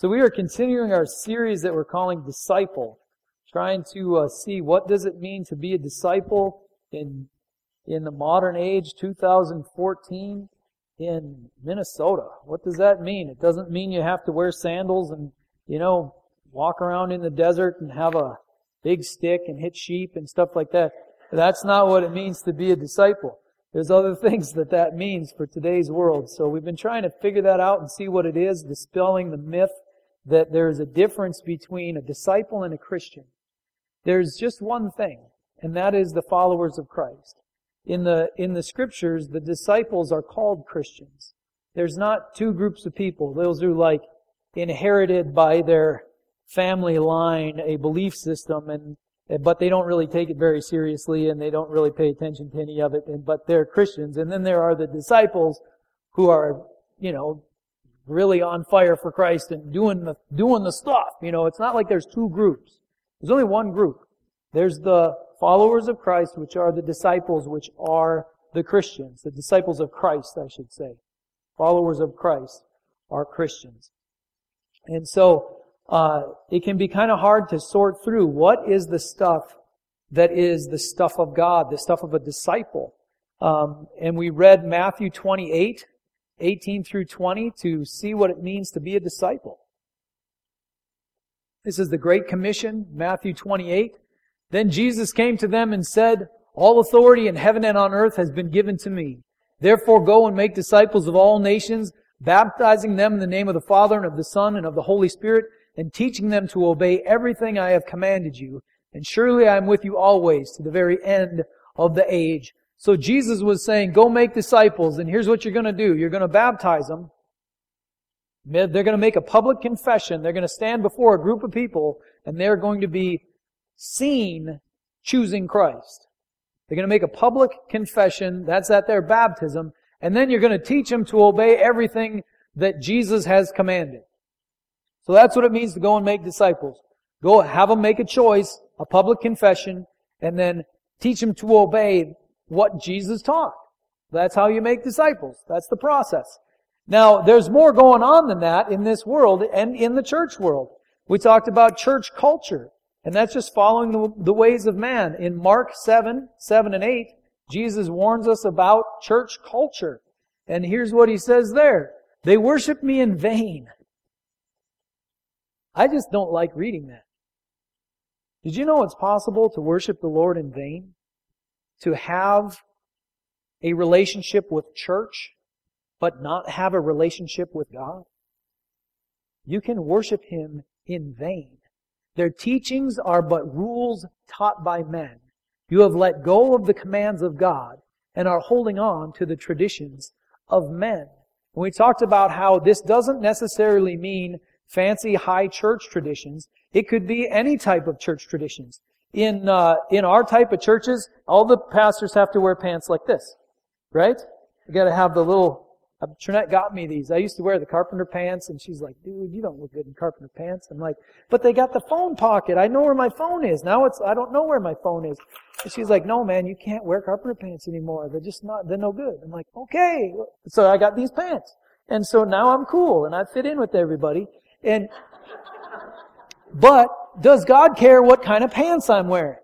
So we are continuing our series that we're calling Disciple, trying to uh, see what does it mean to be a disciple in in the modern age, 2014, in Minnesota. What does that mean? It doesn't mean you have to wear sandals and you know walk around in the desert and have a big stick and hit sheep and stuff like that. That's not what it means to be a disciple. There's other things that that means for today's world. So we've been trying to figure that out and see what it is, dispelling the myth that there's a difference between a disciple and a Christian. There's just one thing, and that is the followers of Christ. In the, in the scriptures, the disciples are called Christians. There's not two groups of people. Those who like inherited by their family line a belief system and but they don't really take it very seriously and they don't really pay attention to any of it and, but they're Christians and then there are the disciples who are you know really on fire for Christ and doing the, doing the stuff. You know, it's not like there's two groups. There's only one group. There's the followers of Christ, which are the disciples, which are the Christians. The disciples of Christ, I should say. Followers of Christ are Christians. And so, uh, it can be kind of hard to sort through what is the stuff that is the stuff of God, the stuff of a disciple. Um, and we read Matthew 28, 18 through 20 to see what it means to be a disciple. This is the Great Commission, Matthew 28. Then Jesus came to them and said, All authority in heaven and on earth has been given to me. Therefore go and make disciples of all nations, baptizing them in the name of the Father and of the Son and of the Holy Spirit, and teaching them to obey everything I have commanded you. And surely I am with you always to the very end of the age. So Jesus was saying, go make disciples, and here's what you're going to do. You're going to baptize them. They're going to make a public confession. They're going to stand before a group of people, and they're going to be seen choosing Christ. They're going to make a public confession. That's at their baptism. And then you're going to teach them to obey everything that Jesus has commanded. So that's what it means to go and make disciples. Go have them make a choice, a public confession, and then teach them to obey what Jesus taught. That's how you make disciples. That's the process. Now, there's more going on than that in this world and in the church world. We talked about church culture, and that's just following the, the ways of man. In Mark 7, 7 and 8, Jesus warns us about church culture. And here's what he says there. They worship me in vain. I just don't like reading that. Did you know it's possible to worship the Lord in vain? To have a relationship with church, but not have a relationship with God? You can worship Him in vain. Their teachings are but rules taught by men. You have let go of the commands of God and are holding on to the traditions of men. And we talked about how this doesn't necessarily mean fancy high church traditions. It could be any type of church traditions. In, uh, in our type of churches, all the pastors have to wear pants like this. Right? You gotta have the little, uh, Trinette got me these. I used to wear the carpenter pants and she's like, dude, you don't look good in carpenter pants. I'm like, but they got the phone pocket. I know where my phone is. Now it's, I don't know where my phone is. And she's like, no man, you can't wear carpenter pants anymore. They're just not, they're no good. I'm like, okay. So I got these pants. And so now I'm cool and I fit in with everybody. And, but does God care what kind of pants I'm wearing?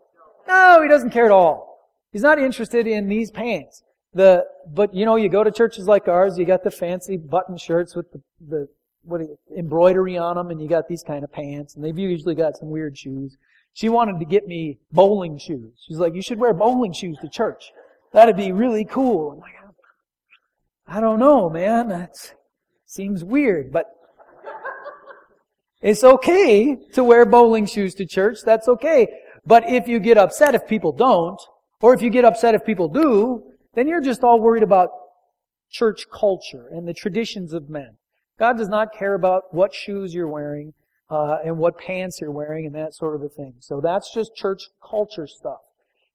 No, He doesn't care at all. He's not interested in these pants. The, but you know, you go to churches like ours, you got the fancy button shirts with the, the what embroidery on them, and you got these kind of pants, and they've usually got some weird shoes. She wanted to get me bowling shoes. She's like, you should wear bowling shoes to church. That'd be really cool. I'm like, I don't know, man. That seems weird, but it's okay to wear bowling shoes to church. That's okay. But if you get upset if people don't, or if you get upset if people do, then you're just all worried about church culture and the traditions of men. God does not care about what shoes you're wearing uh, and what pants you're wearing and that sort of a thing. So that's just church culture stuff.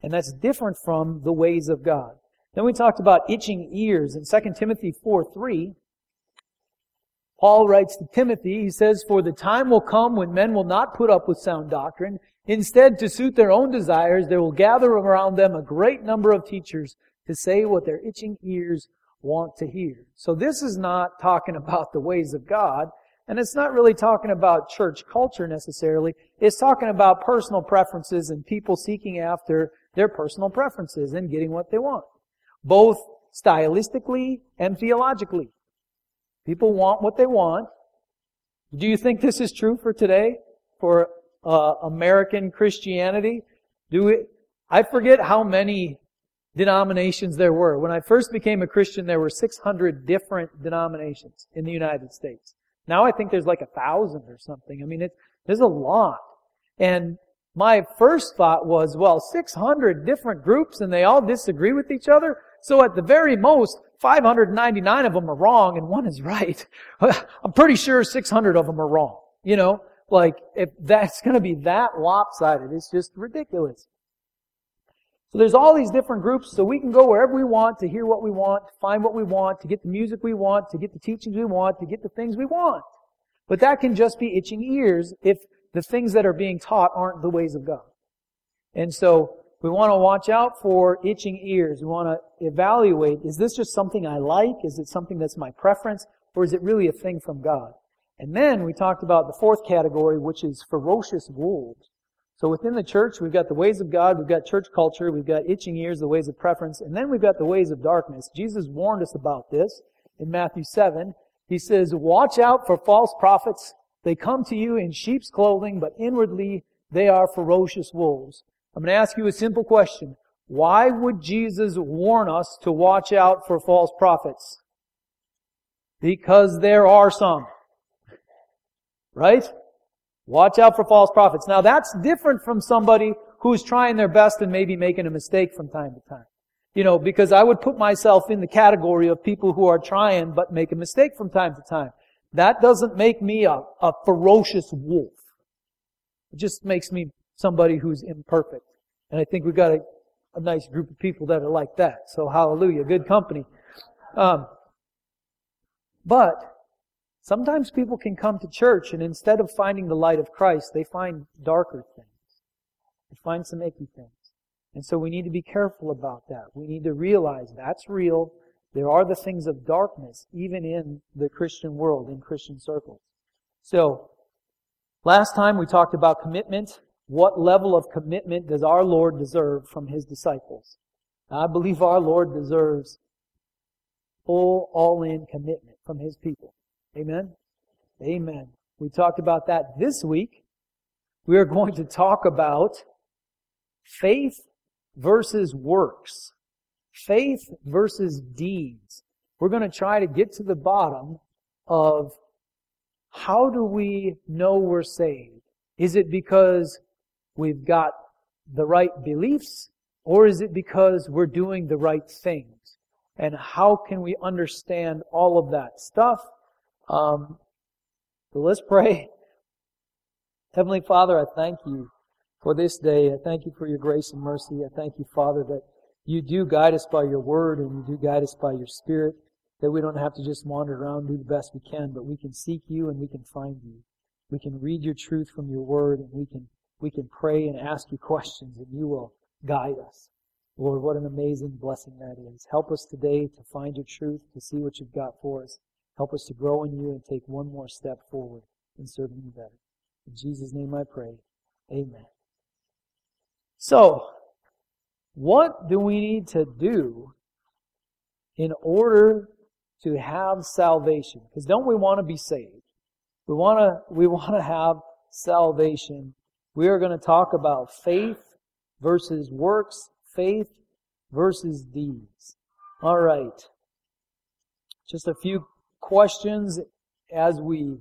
And that's different from the ways of God. Then we talked about itching ears in 2 Timothy 4 3. Paul writes to Timothy, he says, For the time will come when men will not put up with sound doctrine. Instead, to suit their own desires, they will gather around them a great number of teachers to say what their itching ears want to hear. So this is not talking about the ways of God. And it's not really talking about church culture necessarily. It's talking about personal preferences and people seeking after their personal preferences and getting what they want. Both stylistically and theologically. People want what they want. Do you think this is true for today? For uh, American Christianity? Do it? I forget how many denominations there were. When I first became a Christian, there were 600 different denominations in the United States. Now I think there's like a thousand or something. I mean, it, there's a lot. And my first thought was, well, 600 different groups and they all disagree with each other. So at the very most, 599 of them are wrong and one is right. I'm pretty sure 600 of them are wrong. You know, like if that's going to be that lopsided, it's just ridiculous. So there's all these different groups, so we can go wherever we want to hear what we want, to find what we want, to get the music we want, to get the teachings we want, to get the things we want. But that can just be itching ears if the things that are being taught aren't the ways of God. And so we want to watch out for itching ears. We want to evaluate, is this just something I like? Is it something that's my preference? Or is it really a thing from God? And then we talked about the fourth category, which is ferocious wolves. So within the church, we've got the ways of God, we've got church culture, we've got itching ears, the ways of preference, and then we've got the ways of darkness. Jesus warned us about this in Matthew 7. He says, watch out for false prophets. They come to you in sheep's clothing, but inwardly they are ferocious wolves. I'm going to ask you a simple question. Why would Jesus warn us to watch out for false prophets? Because there are some. Right? Watch out for false prophets. Now that's different from somebody who's trying their best and maybe making a mistake from time to time. You know, because I would put myself in the category of people who are trying but make a mistake from time to time. That doesn't make me a, a ferocious wolf. It just makes me somebody who's imperfect. And I think we've got a, a nice group of people that are like that. So hallelujah, good company. Um, but Sometimes people can come to church and instead of finding the light of Christ, they find darker things. They find some icky things. And so we need to be careful about that. We need to realize that's real. There are the things of darkness even in the Christian world, in Christian circles. So, last time we talked about commitment. What level of commitment does our Lord deserve from His disciples? I believe our Lord deserves full, all-in commitment from His people. Amen? Amen. We talked about that this week. We are going to talk about faith versus works. Faith versus deeds. We're going to try to get to the bottom of how do we know we're saved? Is it because we've got the right beliefs or is it because we're doing the right things? And how can we understand all of that stuff? Um, so let's pray. Heavenly Father, I thank you for this day. I thank you for your grace and mercy. I thank you, Father, that you do guide us by your word and you do guide us by your spirit, that we don't have to just wander around do the best we can, but we can seek you and we can find you. We can read your truth from your word and we can, we can pray and ask you questions and you will guide us. Lord, what an amazing blessing that is. Help us today to find your truth, to see what you've got for us. Help us to grow in you and take one more step forward in serving you better. In Jesus' name I pray. Amen. So, what do we need to do in order to have salvation? Because don't we want to be saved? We want to, we want to have salvation. We are going to talk about faith versus works, faith versus deeds. All right. Just a few questions as we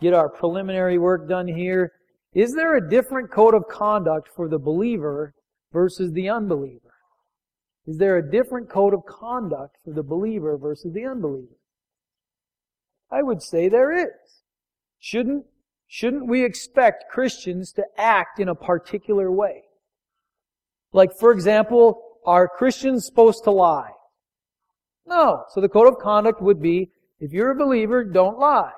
get our preliminary work done here. Is there a different code of conduct for the believer versus the unbeliever? Is there a different code of conduct for the believer versus the unbeliever? I would say there is. Shouldn't, shouldn't we expect Christians to act in a particular way? Like, for example, are Christians supposed to lie? No. So the code of conduct would be if you're a believer, don't lie.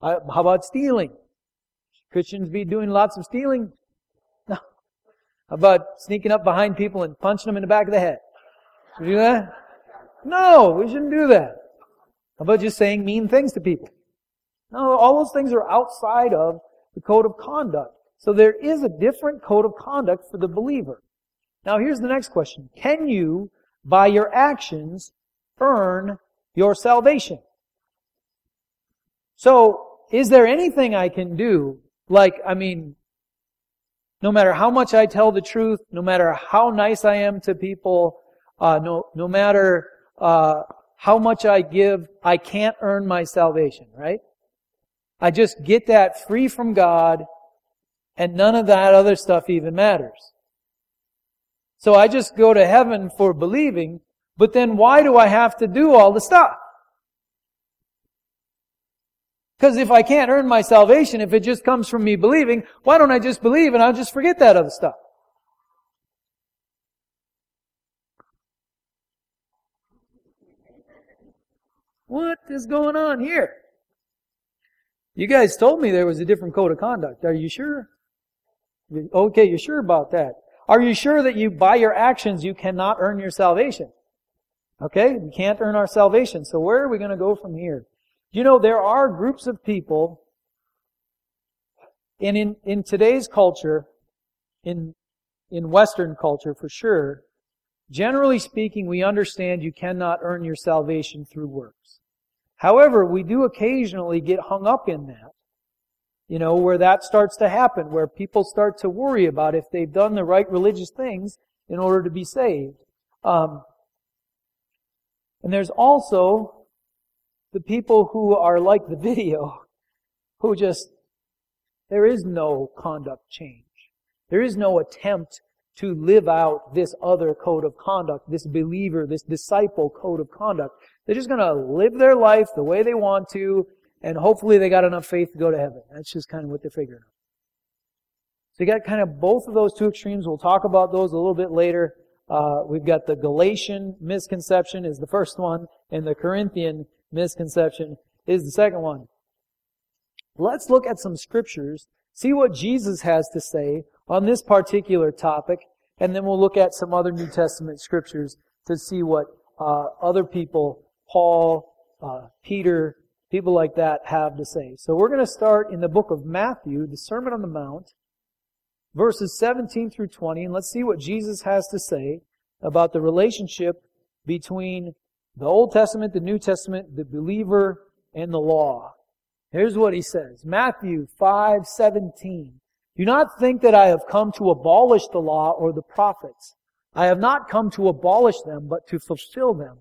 Uh, how about stealing? Should Christians be doing lots of stealing? No. How about sneaking up behind people and punching them in the back of the head? Should we do that? No, we shouldn't do that. How about just saying mean things to people? No, all those things are outside of the code of conduct. So there is a different code of conduct for the believer. Now here's the next question. Can you, by your actions, earn your salvation? So, is there anything I can do? Like, I mean, no matter how much I tell the truth, no matter how nice I am to people, uh, no, no matter uh, how much I give, I can't earn my salvation, right? I just get that free from God, and none of that other stuff even matters. So I just go to heaven for believing, but then why do I have to do all the stuff? Because if I can't earn my salvation, if it just comes from me believing, why don't I just believe and I'll just forget that other stuff? What is going on here? You guys told me there was a different code of conduct. Are you sure? Okay, you're sure about that. Are you sure that you, by your actions, you cannot earn your salvation? Okay, we can't earn our salvation. So where are we going to go from here? You know, there are groups of people, and in, in today's culture, in, in Western culture for sure, generally speaking, we understand you cannot earn your salvation through works. However, we do occasionally get hung up in that. You know, where that starts to happen, where people start to worry about if they've done the right religious things in order to be saved. Um, and there's also the people who are like the video, who just, there is no conduct change. There is no attempt to live out this other code of conduct, this believer, this disciple code of conduct. They're just gonna live their life the way they want to, and hopefully they got enough faith to go to heaven. That's just kind of what they're figuring out. So you got kind of both of those two extremes. We'll talk about those a little bit later. Uh, we've got the Galatian misconception is the first one, and the Corinthian misconception is the second one. Let's look at some scriptures, see what Jesus has to say on this particular topic, and then we'll look at some other New Testament scriptures to see what uh, other people, Paul, uh, Peter, people like that have to say. So we're going to start in the book of Matthew, the Sermon on the Mount, verses 17 through 20, and let's see what Jesus has to say about the relationship between the Old Testament, the New Testament, the believer, and the law. Here's what he says. Matthew 5:17. Do not think that I have come to abolish the law or the prophets. I have not come to abolish them, but to fulfill them.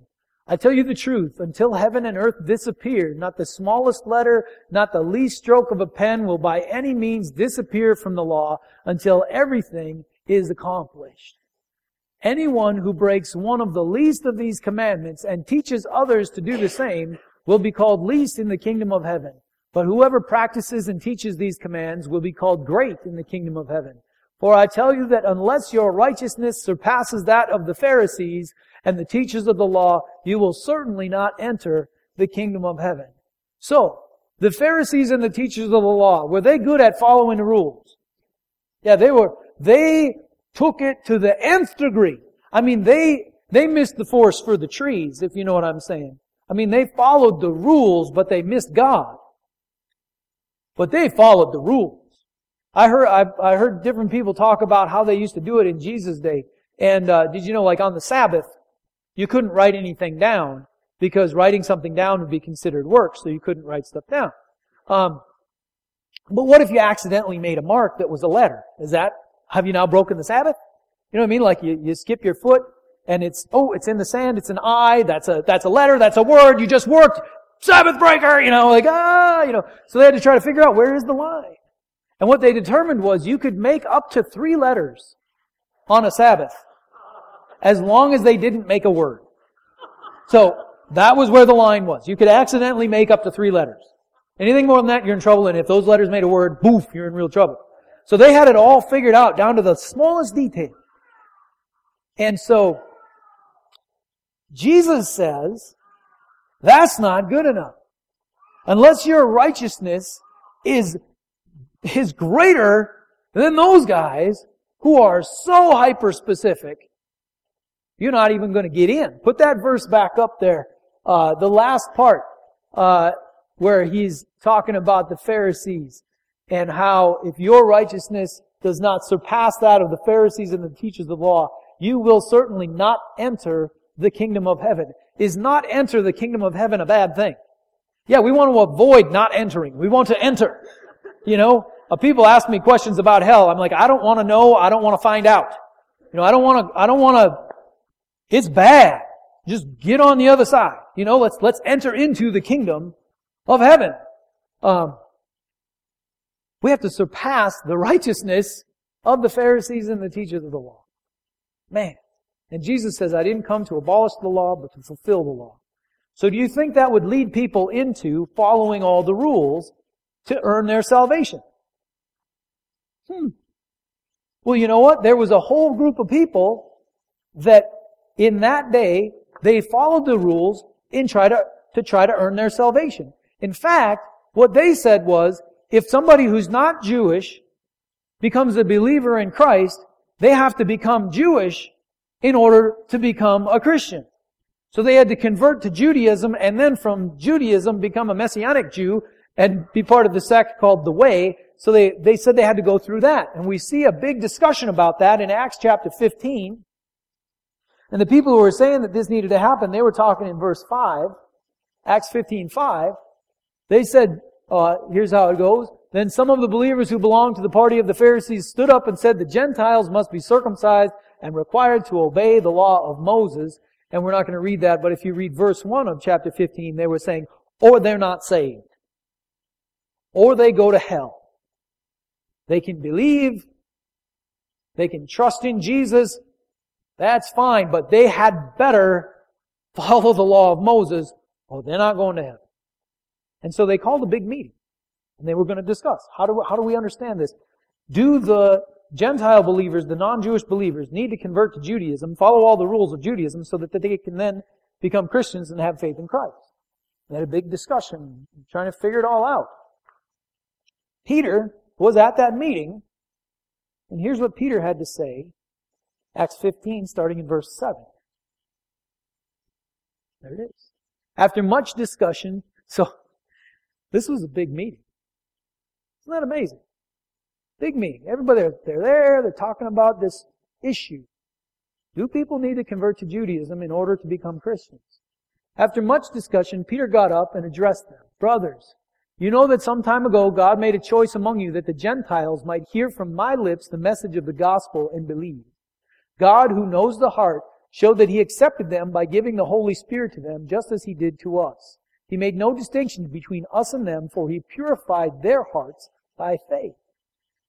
I tell you the truth, until heaven and earth disappear, not the smallest letter, not the least stroke of a pen will by any means disappear from the law until everything is accomplished. Anyone who breaks one of the least of these commandments and teaches others to do the same will be called least in the kingdom of heaven. But whoever practices and teaches these commands will be called great in the kingdom of heaven. For I tell you that unless your righteousness surpasses that of the Pharisees and the teachers of the law, you will certainly not enter the kingdom of heaven. So, the Pharisees and the teachers of the law, were they good at following the rules? Yeah, they were. They took it to the nth degree. I mean, they, they missed the forest for the trees, if you know what I'm saying. I mean, they followed the rules, but they missed God. But they followed the rules. I heard, I, I heard different people talk about how they used to do it in Jesus' day. And, uh, did you know, like on the Sabbath, you couldn't write anything down because writing something down would be considered work, so you couldn't write stuff down. Um, but what if you accidentally made a mark that was a letter? Is that have you now broken the Sabbath? You know what I mean? Like you, you skip your foot and it's, oh, it's in the sand, it's an I, that's a, that's a letter, that's a word, you just worked, Sabbath breaker, you know, like, ah, you know. So they had to try to figure out where is the line. And what they determined was you could make up to three letters on a Sabbath as long as they didn't make a word. So that was where the line was. You could accidentally make up to three letters. Anything more than that, you're in trouble. And if those letters made a word, boof, you're in real trouble. So they had it all figured out down to the smallest detail. And so, Jesus says, that's not good enough. Unless your righteousness is, is greater than those guys who are so hyper specific, you're not even going to get in. Put that verse back up there. Uh, the last part. Uh, where he's talking about the Pharisees and how if your righteousness does not surpass that of the Pharisees and the teachers of the law, you will certainly not enter the kingdom of heaven. Is not enter the kingdom of heaven a bad thing? Yeah, we want to avoid not entering. We want to enter. You know, uh, people ask me questions about hell. I'm like, I don't want to know. I don't want to find out. You know, I don't want to, I don't want to, it's bad. Just get on the other side. You know, let's, let's enter into the kingdom of heaven. Um, we have to surpass the righteousness of the Pharisees and the teachers of the law. Man. And Jesus says, I didn't come to abolish the law, but to fulfill the law. So do you think that would lead people into following all the rules to earn their salvation? Hmm. Well, you know what? There was a whole group of people that in that day, they followed the rules in try to, to try to earn their salvation. In fact, what they said was, if somebody who's not Jewish becomes a believer in Christ, they have to become Jewish in order to become a Christian. So they had to convert to Judaism and then from Judaism become a Messianic Jew and be part of the sect called the Way. So they, they said they had to go through that. And we see a big discussion about that in Acts chapter 15. And the people who were saying that this needed to happen, they were talking in verse 5, Acts 15, 5. They said, uh, here's how it goes. Then some of the believers who belonged to the party of the Pharisees stood up and said the Gentiles must be circumcised and required to obey the law of Moses. And we're not going to read that, but if you read verse 1 of chapter 15, they were saying, or they're not saved. Or they go to hell. They can believe, they can trust in Jesus, that's fine, but they had better follow the law of Moses, or they're not going to heaven. And so they called a big meeting. And they were going to discuss, how do, how do we understand this? Do the Gentile believers, the non-Jewish believers, need to convert to Judaism, follow all the rules of Judaism so that they can then become Christians and have faith in Christ. They had a big discussion, trying to figure it all out. Peter was at that meeting, and here's what Peter had to say. Acts 15, starting in verse 7. There it is. After much discussion, so this was a big meeting. Isn't that amazing? Big meeting. Everybody, they're there, they're talking about this issue. Do people need to convert to Judaism in order to become Christians? After much discussion, Peter got up and addressed them. Brothers, you know that some time ago God made a choice among you that the Gentiles might hear from my lips the message of the gospel and believe. God, who knows the heart, showed that He accepted them by giving the Holy Spirit to them, just as He did to us. He made no distinction between us and them, for He purified their hearts by faith.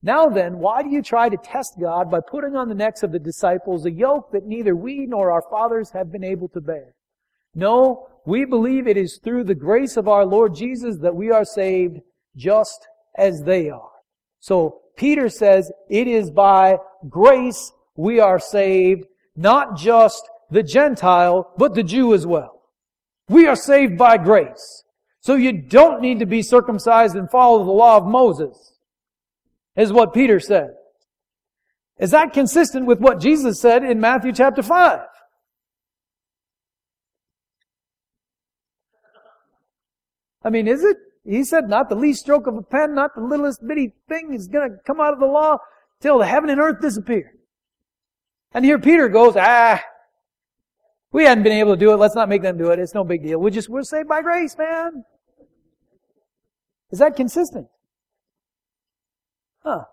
Now then, why do you try to test God by putting on the necks of the disciples a yoke that neither we nor our fathers have been able to bear? No, we believe it is through the grace of our Lord Jesus that we are saved just as they are. So Peter says it is by grace we are saved, not just the Gentile, but the Jew as well. We are saved by grace. So you don't need to be circumcised and follow the law of Moses is what Peter said. Is that consistent with what Jesus said in Matthew chapter 5? I mean, is it? He said, not the least stroke of a pen, not the littlest bitty thing is going to come out of the law till the heaven and earth disappear. And here Peter goes, ah, we hadn't been able to do it. Let's not make them do it. It's no big deal. We just, we're saved by grace, man. Is that consistent? Huh.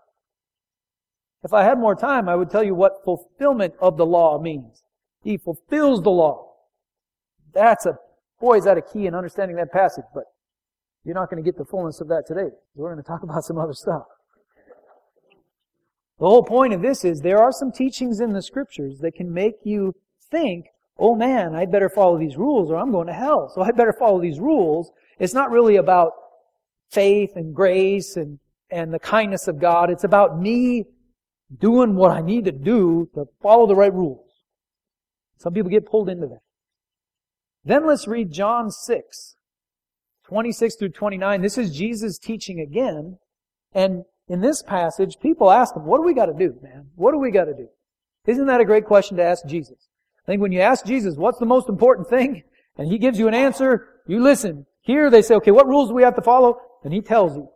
If I had more time, I would tell you what fulfillment of the law means. He fulfills the law. That's a, boy, is that a key in understanding that passage, but you're not going to get the fullness of that today. We're going to talk about some other stuff. The whole point of this is there are some teachings in the scriptures that can make you think, oh man, I'd better follow these rules or I'm going to hell. So I better follow these rules. It's not really about faith and grace and and the kindness of God. It's about me doing what I need to do to follow the right rules. Some people get pulled into that. Then let's read John 6, 26 through 29. This is Jesus teaching again. And in this passage, people ask him, what do we got to do, man? What do we got to do? Isn't that a great question to ask Jesus? I think when you ask Jesus, what's the most important thing? And he gives you an answer, you listen. Here they say, okay, what rules do we have to follow? And he tells you.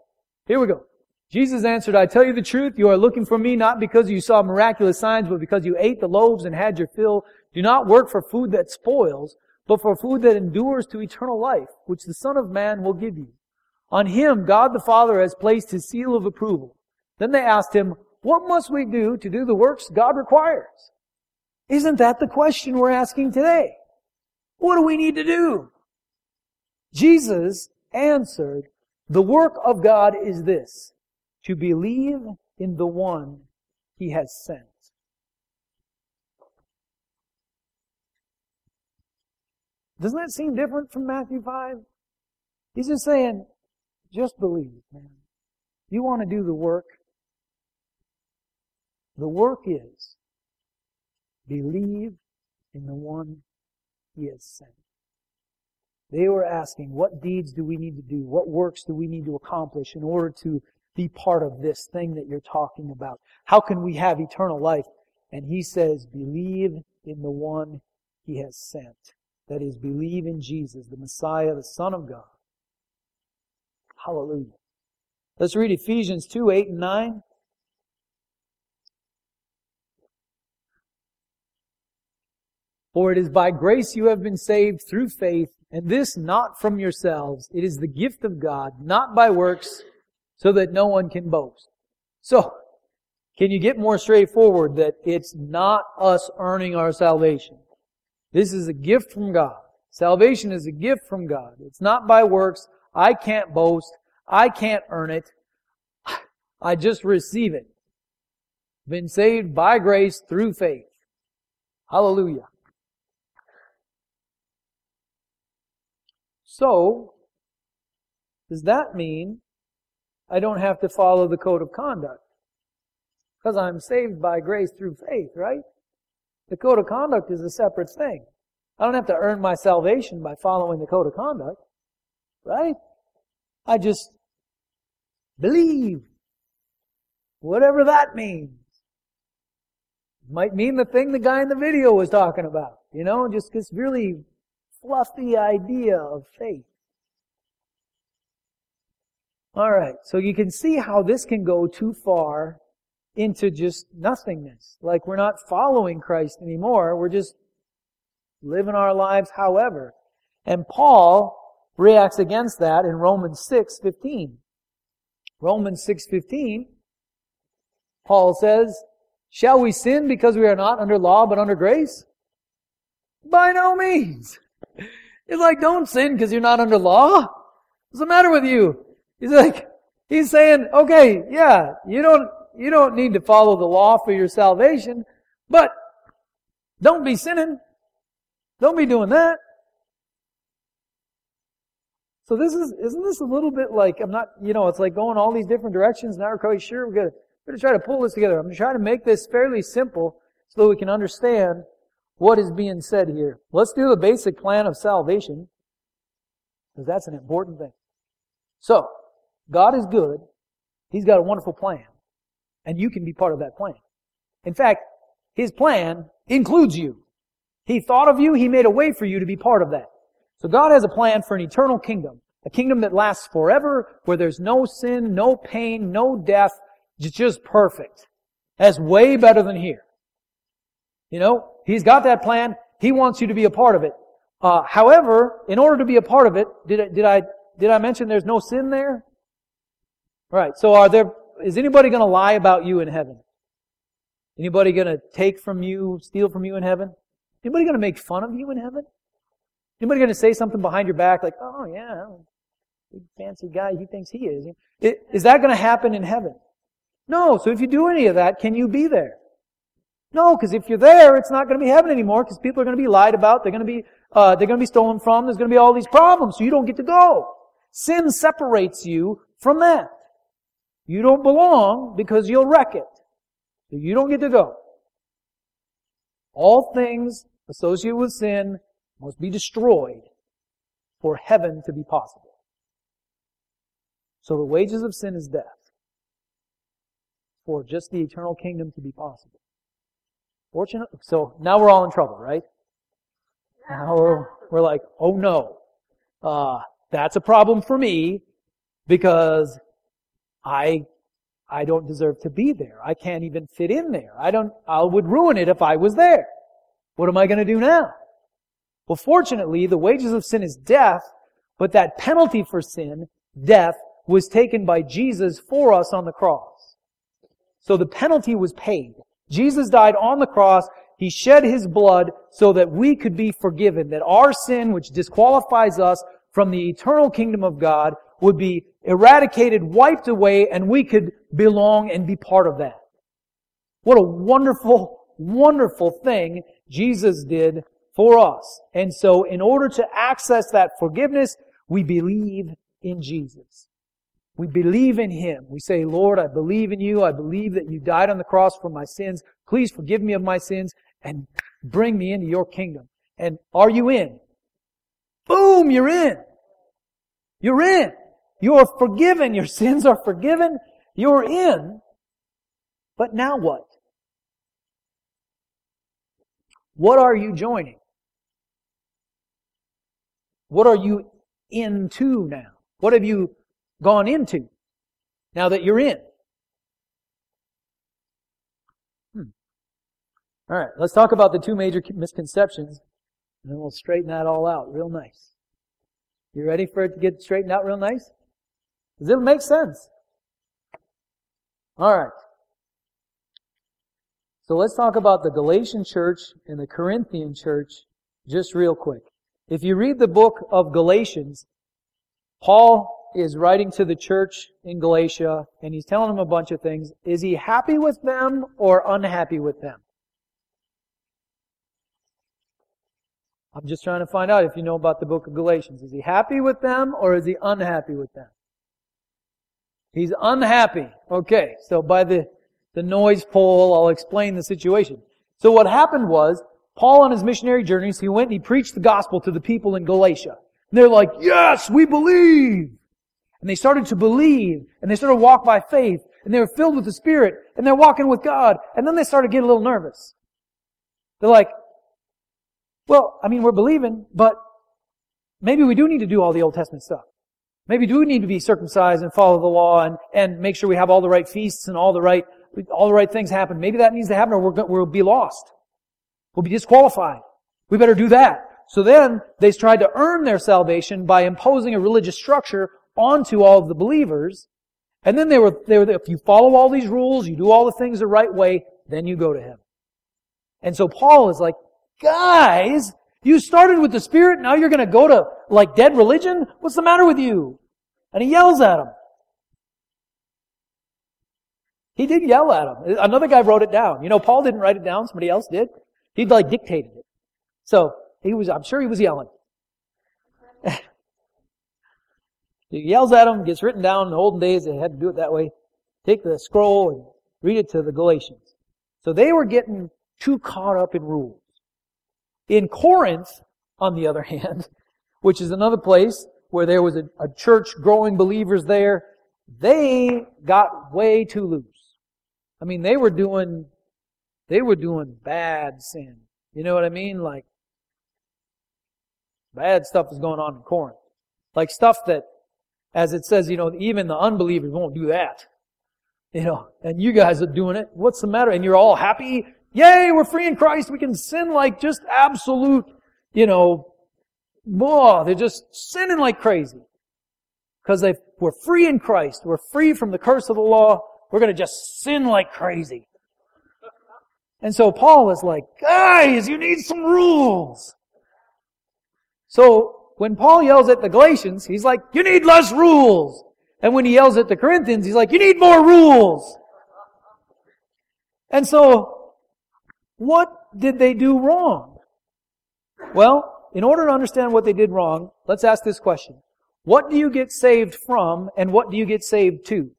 Here we go. Jesus answered, I tell you the truth, you are looking for me not because you saw miraculous signs, but because you ate the loaves and had your fill. Do not work for food that spoils, but for food that endures to eternal life, which the Son of Man will give you. On him, God the Father has placed his seal of approval. Then they asked him, what must we do to do the works God requires? Isn't that the question we're asking today? What do we need to do? Jesus answered, the work of God is this, to believe in the one he has sent. Doesn't that seem different from Matthew 5? He's just saying, just believe, man. You want to do the work? The work is believe in the one he has sent. They were asking, what deeds do we need to do? What works do we need to accomplish in order to be part of this thing that you're talking about? How can we have eternal life? And he says, believe in the one he has sent. That is, believe in Jesus, the Messiah, the Son of God. Hallelujah. Let's read Ephesians 2, 8 and 9. For it is by grace you have been saved through faith, and this not from yourselves. It is the gift of God, not by works, so that no one can boast. So, can you get more straightforward that it's not us earning our salvation? This is a gift from God. Salvation is a gift from God. It's not by works. I can't boast. I can't earn it. I just receive it. Been saved by grace through faith. Hallelujah. So, does that mean I don't have to follow the code of conduct? Because I'm saved by grace through faith, right? The code of conduct is a separate thing. I don't have to earn my salvation by following the code of conduct, right? I just believe. Whatever that means. It Might mean the thing the guy in the video was talking about. You know, just this really fluffy idea of faith. Alright, so you can see how this can go too far into just nothingness. Like we're not following Christ anymore, we're just living our lives however. And Paul reacts against that in Romans 6:15. Romans 6:15 Paul says, "Shall we sin because we are not under law but under grace?" By no means. It's like, don't sin because you're not under law. What's the matter with you? He's like, he's saying, okay, yeah, you don't, you don't need to follow the law for your salvation, but don't be sinning. Don't be doing that. So this is, isn't this a little bit like, I'm not, you know, it's like going all these different directions, not quite sure. We're we're gonna try to pull this together. I'm gonna try to make this fairly simple so that we can understand what is being said here. Let's do the basic plan of salvation, because that's an important thing. So, God is good. He's got a wonderful plan. And you can be part of that plan. In fact, His plan includes you. He thought of you, He made a way for you to be part of that. So God has a plan for an eternal kingdom. A kingdom that lasts forever, where there's no sin, no pain, no death. It's just perfect. That's way better than here. You know, He's got that plan. He wants you to be a part of it. Uh, however, in order to be a part of it, did I, did I, did I mention there's no sin there? Right. So are there, is anybody going to lie about you in heaven? Anybody going to take from you, steal from you in heaven? Anybody going to make fun of you in heaven? Anybody going to say something behind your back like, oh yeah, big fancy guy he thinks he is? Is that going to happen in heaven? No. So if you do any of that, can you be there? No, because if you're there, it's not going to be heaven anymore because people are going to be lied about. They're going to be, uh, they're going to be stolen from. There's going to be all these problems. So you don't get to go. Sin separates you from that. You don't belong because you'll wreck it. So you don't get to go. All things associated with sin must be destroyed for heaven to be possible. So the wages of sin is death. For just the eternal kingdom to be possible. Fortunate. So now we're all in trouble, right? Now we're, we're like, oh no. Uh, That's a problem for me because I, I don't deserve to be there. I can't even fit in there. I don't, I would ruin it if I was there. What am I going to do now? Well, fortunately, the wages of sin is death, but that penalty for sin, death, was taken by Jesus for us on the cross. So the penalty was paid. Jesus died on the cross. He shed His blood so that we could be forgiven, that our sin, which disqualifies us from the eternal kingdom of God, would be eradicated, wiped away, and we could belong and be part of that. What a wonderful, wonderful thing Jesus did for us. And so in order to access that forgiveness, we believe in Jesus. We believe in Him. We say, Lord, I believe in you. I believe that you died on the cross for my sins. Please forgive me of my sins and bring me into your kingdom. And are you in? Boom, you're in. You're in. You're forgiven. Your sins are forgiven. You're in. But now what? What are you joining? What are you into now? What have you gone into now that you're in? Hmm. All right, let's talk about the two major misconceptions, and then we'll straighten that all out real nice. You ready for it to get straightened out real nice? Does it make sense? All right. So let's talk about the Galatian church and the Corinthian church just real quick. If you read the book of Galatians, Paul is writing to the church in Galatia and he's telling them a bunch of things. Is he happy with them or unhappy with them? I'm just trying to find out if you know about the book of Galatians. Is he happy with them or is he unhappy with them? He's unhappy. Okay, so by the, the noise poll, I'll explain the situation. So what happened was, Paul on his missionary journeys, he went and he preached the gospel to the people in Galatia. And they're like, yes, we believe. And they started to believe, and they started to walk by faith, and they were filled with the Spirit, and they're walking with God, and then they started to get a little nervous. They're like, well, I mean, we're believing, but maybe we do need to do all the Old Testament stuff. Maybe do we need to be circumcised and follow the law and, and make sure we have all the right feasts and all the right, all the right things happen. Maybe that needs to happen or we're, we'll be lost. We'll be disqualified. We better do that. So then they tried to earn their salvation by imposing a religious structure onto all of the believers. And then they were, they were, if you follow all these rules, you do all the things the right way, then you go to Him. And so Paul is like, guys, you started with the Spirit, now you're gonna go to like dead religion? What's the matter with you? And he yells at him. He did yell at him. Another guy wrote it down. You know, Paul didn't write it down, somebody else did. He'd like dictated it. So he was, I'm sure he was yelling. he yells at him, gets written down. In the olden days, they had to do it that way. Take the scroll and read it to the Galatians. So they were getting too caught up in rules. In Corinth, on the other hand, which is another place where there was a, a church growing believers there, they got way too loose. I mean, they were doing, they were doing bad sin. You know what I mean? Like, bad stuff is going on in Corinth. Like stuff that, as it says, you know, even the unbelievers won't do that. You know, and you guys are doing it. What's the matter? And you're all happy Yay, we're free in Christ. We can sin like just absolute, you know, oh, they're just sinning like crazy. Because they we're free in Christ. We're free from the curse of the law. We're going to just sin like crazy. And so Paul is like, guys, you need some rules. So when Paul yells at the Galatians, he's like, you need less rules. And when he yells at the Corinthians, he's like, you need more rules. And so what did they do wrong? Well, in order to understand what they did wrong, let's ask this question. What do you get saved from and what do you get saved to?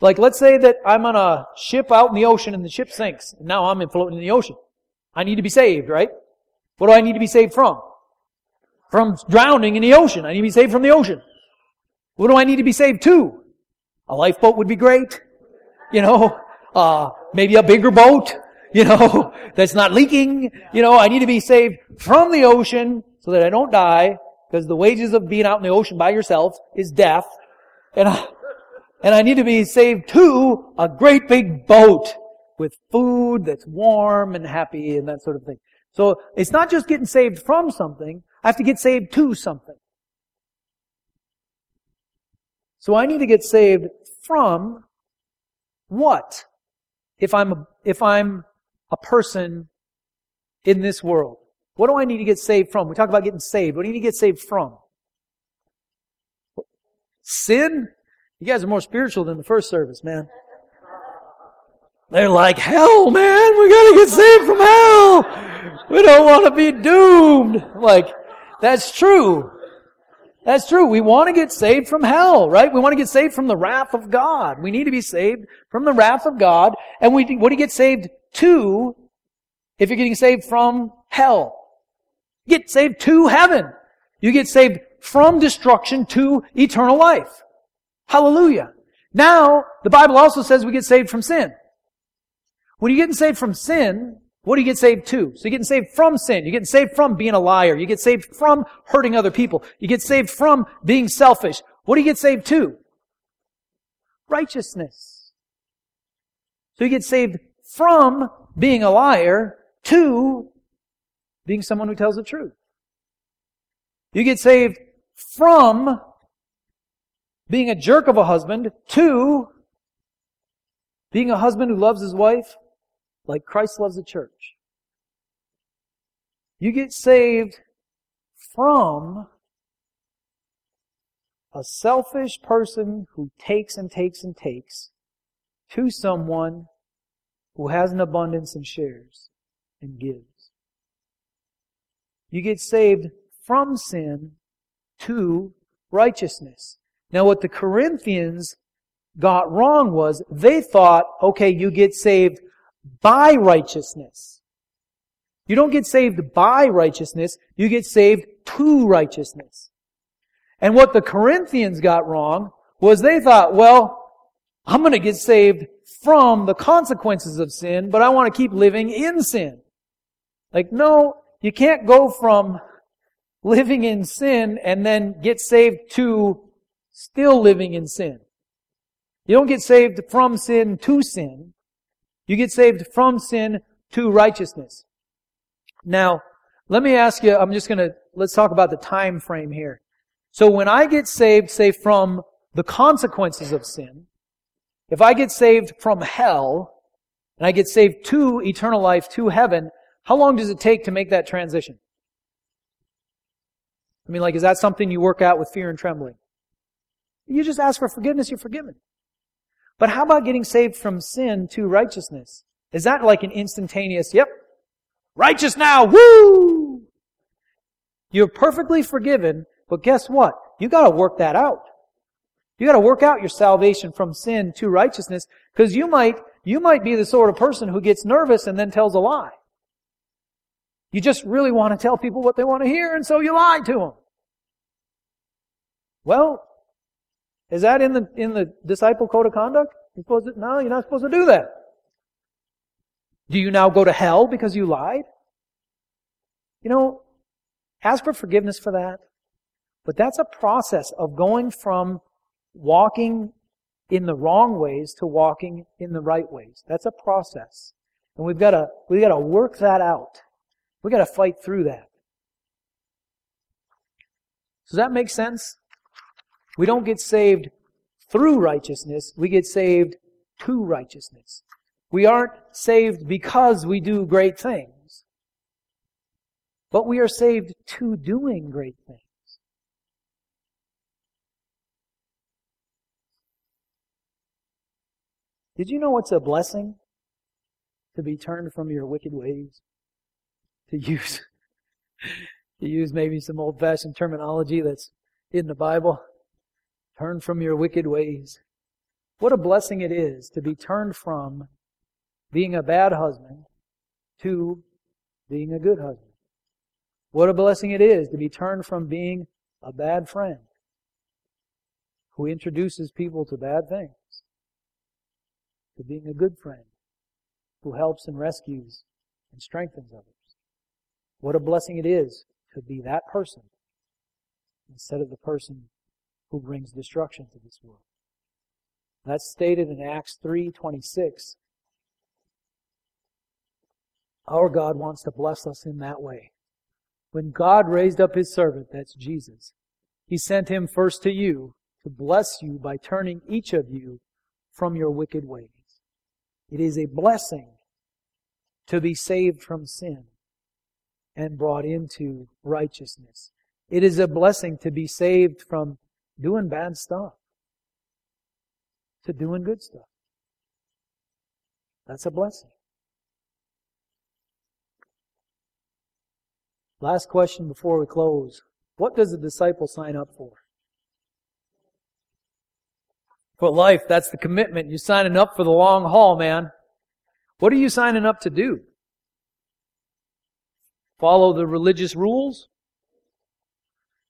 Like, let's say that I'm on a ship out in the ocean and the ship sinks. And now I'm floating in the ocean. I need to be saved, right? What do I need to be saved from? From drowning in the ocean. I need to be saved from the ocean. What do I need to be saved to? A lifeboat would be great. You know, uh, maybe a bigger boat you know, that's not leaking. You know, I need to be saved from the ocean so that I don't die. because the wages of being out in the ocean by yourself is death. And I, and I need to be saved to a great big boat with food that's warm and happy and that sort of thing. So it's not just getting saved from something. I have to get saved to something. So I need to get saved from what? If I'm if I'm a person in this world. What do I need to get saved from? We talk about getting saved. What do you need to get saved from? Sin? You guys are more spiritual than the first service, man. They're like, hell, man, we gotta get saved from hell. We don't want to be doomed. Like, that's true. That's true. We want to get saved from hell, right? We want to get saved from the wrath of God. We need to be saved from the wrath of God. And we, what do you get saved to if you're getting saved from hell? You get saved to heaven. You get saved from destruction to eternal life. Hallelujah. Now, the Bible also says we get saved from sin. When you're getting saved from sin, what do you get saved to? So you're getting saved from sin. You're getting saved from being a liar. You get saved from hurting other people. You get saved from being selfish. What do you get saved to? Righteousness. So you get saved from being a liar to being someone who tells the truth. You get saved from being a jerk of a husband to being a husband who loves his wife like Christ loves the church. You get saved from a selfish person who takes and takes and takes to someone who has an abundance and shares and gives. You get saved from sin to righteousness. Now what the Corinthians got wrong was they thought, okay, you get saved by righteousness. You don't get saved by righteousness, you get saved to righteousness. And what the Corinthians got wrong was they thought, well, I'm going to get saved from the consequences of sin, but I want to keep living in sin. Like, no, you can't go from living in sin and then get saved to still living in sin. You don't get saved from sin to sin. You get saved from sin to righteousness. Now, let me ask you, I'm just gonna, let's talk about the time frame here. So when I get saved, say from the consequences of sin, if I get saved from hell, and I get saved to eternal life, to heaven, how long does it take to make that transition? I mean, like, is that something you work out with fear and trembling? You just ask for forgiveness, you're forgiven. But how about getting saved from sin to righteousness? Is that like an instantaneous, yep, righteous now, woo! You're perfectly forgiven, but guess what? You gotta work that out. You gotta work out your salvation from sin to righteousness, because you might, you might be the sort of person who gets nervous and then tells a lie. You just really want to tell people what they want to hear, and so you lie to them. Well, is that in the, in the disciple code of conduct? You're supposed to, no, you're not supposed to do that. Do you now go to hell because you lied? You know, ask for forgiveness for that. But that's a process of going from walking in the wrong ways to walking in the right ways. That's a process. And we've got to, we've got to work that out. We've got to fight through that. Does that make sense? We don't get saved through righteousness, we get saved to righteousness. We aren't saved because we do great things, but we are saved to doing great things. Did you know it's a blessing to be turned from your wicked ways? To use, to use maybe some old fashioned terminology that's in the Bible. Turn from your wicked ways. What a blessing it is to be turned from being a bad husband to being a good husband. What a blessing it is to be turned from being a bad friend who introduces people to bad things to being a good friend who helps and rescues and strengthens others. What a blessing it is to be that person instead of the person who brings destruction to this world. That's stated in Acts 3:26. Our God wants to bless us in that way. When God raised up his servant, that's Jesus, he sent him first to you to bless you by turning each of you from your wicked ways. It is a blessing to be saved from sin and brought into righteousness. It is a blessing to be saved from doing bad stuff to doing good stuff. That's a blessing. Last question before we close. What does a disciple sign up for? For life, that's the commitment. You're signing up for the long haul, man. What are you signing up to do? Follow the religious rules?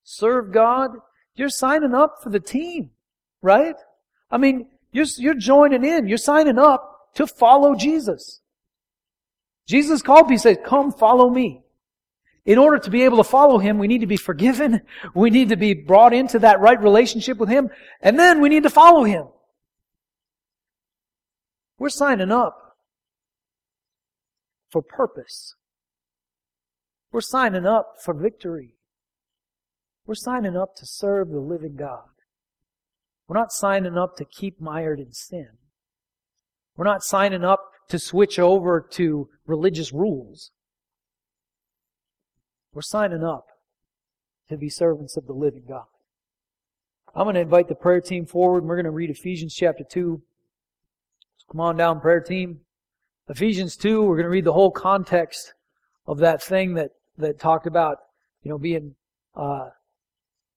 Serve God? You're signing up for the team, right? I mean, you're, you're joining in. You're signing up to follow Jesus. Jesus called me, said, come follow me. In order to be able to follow Him, we need to be forgiven. We need to be brought into that right relationship with Him. And then we need to follow Him. We're signing up for purpose. We're signing up for victory. We're signing up to serve the living God. We're not signing up to keep mired in sin. We're not signing up to switch over to religious rules. We're signing up to be servants of the living God. I'm going to invite the prayer team forward and we're going to read Ephesians chapter 2. So come on down, prayer team. Ephesians 2, we're going to read the whole context of that thing that, that talked about, you know, being uh,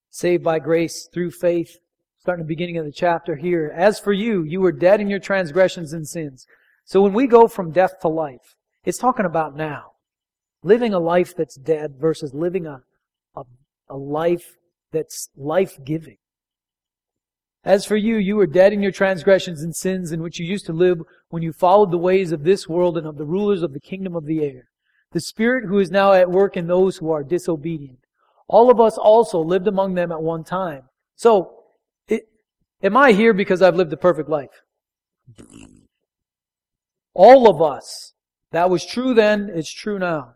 saved by grace through faith. Starting at the beginning of the chapter here. As for you, you were dead in your transgressions and sins. So when we go from death to life, it's talking about now. Living a life that's dead versus living a, a, a life that's life-giving. As for you, you were dead in your transgressions and sins in which you used to live when you followed the ways of this world and of the rulers of the kingdom of the air. The Spirit who is now at work in those who are disobedient. All of us also lived among them at one time. So, it, am I here because I've lived a perfect life? All of us. That was true then, it's true now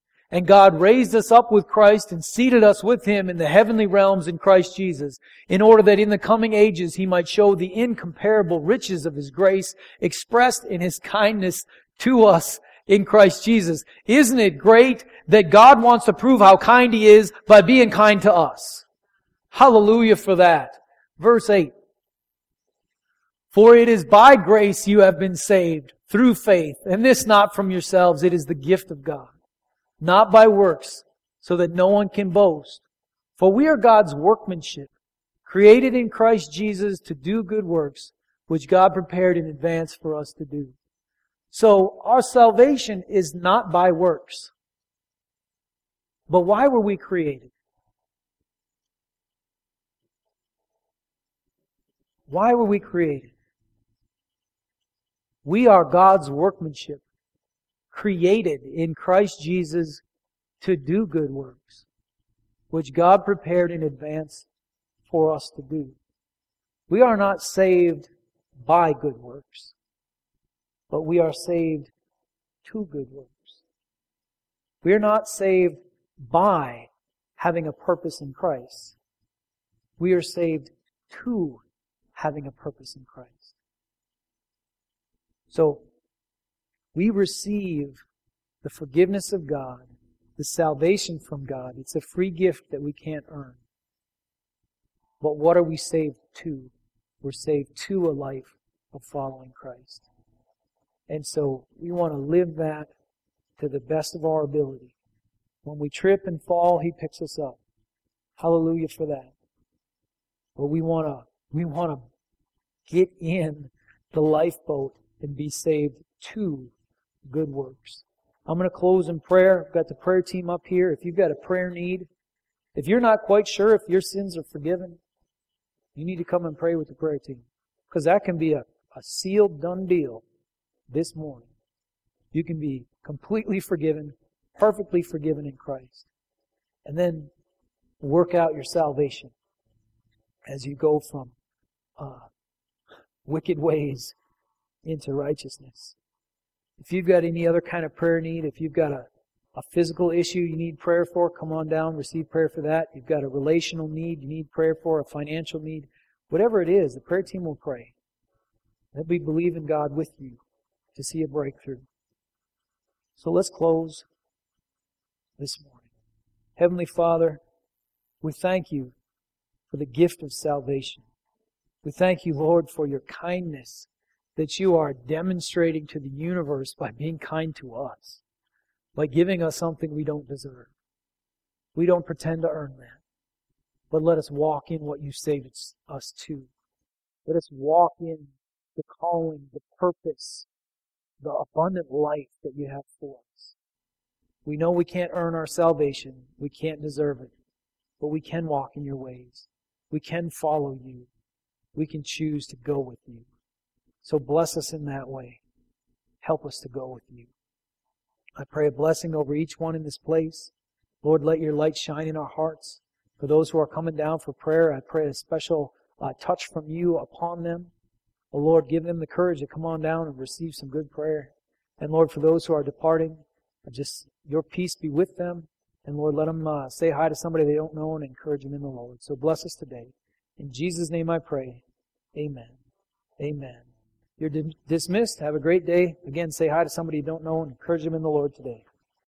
And God raised us up with Christ and seated us with Him in the heavenly realms in Christ Jesus, in order that in the coming ages He might show the incomparable riches of His grace expressed in His kindness to us in Christ Jesus. Isn't it great that God wants to prove how kind He is by being kind to us? Hallelujah for that. Verse 8. For it is by grace you have been saved through faith, and this not from yourselves, it is the gift of God not by works, so that no one can boast. For we are God's workmanship, created in Christ Jesus to do good works, which God prepared in advance for us to do. So our salvation is not by works. But why were we created? Why were we created? We are God's workmanship, created in Christ Jesus to do good works, which God prepared in advance for us to do. We are not saved by good works, but we are saved to good works. We are not saved by having a purpose in Christ. We are saved to having a purpose in Christ. So, we receive the forgiveness of God, the salvation from God. It's a free gift that we can't earn. But what are we saved to? We're saved to a life of following Christ. And so we want to live that to the best of our ability. When we trip and fall, He picks us up. Hallelujah for that. But we want to, we want to get in the lifeboat and be saved to good works. I'm going to close in prayer. I've got the prayer team up here. If you've got a prayer need, if you're not quite sure if your sins are forgiven, you need to come and pray with the prayer team. Because that can be a, a sealed, done deal this morning. You can be completely forgiven, perfectly forgiven in Christ. And then work out your salvation as you go from uh, wicked ways into righteousness. If you've got any other kind of prayer need, if you've got a, a physical issue you need prayer for, come on down, receive prayer for that. You've got a relational need you need prayer for, a financial need, whatever it is, the prayer team will pray. That we believe in God with you to see a breakthrough. So let's close this morning. Heavenly Father, we thank you for the gift of salvation. We thank you, Lord, for your kindness that you are demonstrating to the universe by being kind to us, by giving us something we don't deserve. We don't pretend to earn that. But let us walk in what you saved us to. Let us walk in the calling, the purpose, the abundant life that you have for us. We know we can't earn our salvation. We can't deserve it. But we can walk in your ways. We can follow you. We can choose to go with you. So bless us in that way. Help us to go with you. I pray a blessing over each one in this place. Lord, let your light shine in our hearts. For those who are coming down for prayer, I pray a special uh, touch from you upon them. Oh Lord, give them the courage to come on down and receive some good prayer. And Lord, for those who are departing, just your peace be with them. And Lord, let them uh, say hi to somebody they don't know and encourage them in the Lord. So bless us today. In Jesus' name I pray. Amen. Amen. You're dismissed. Have a great day. Again, say hi to somebody you don't know and encourage them in the Lord today.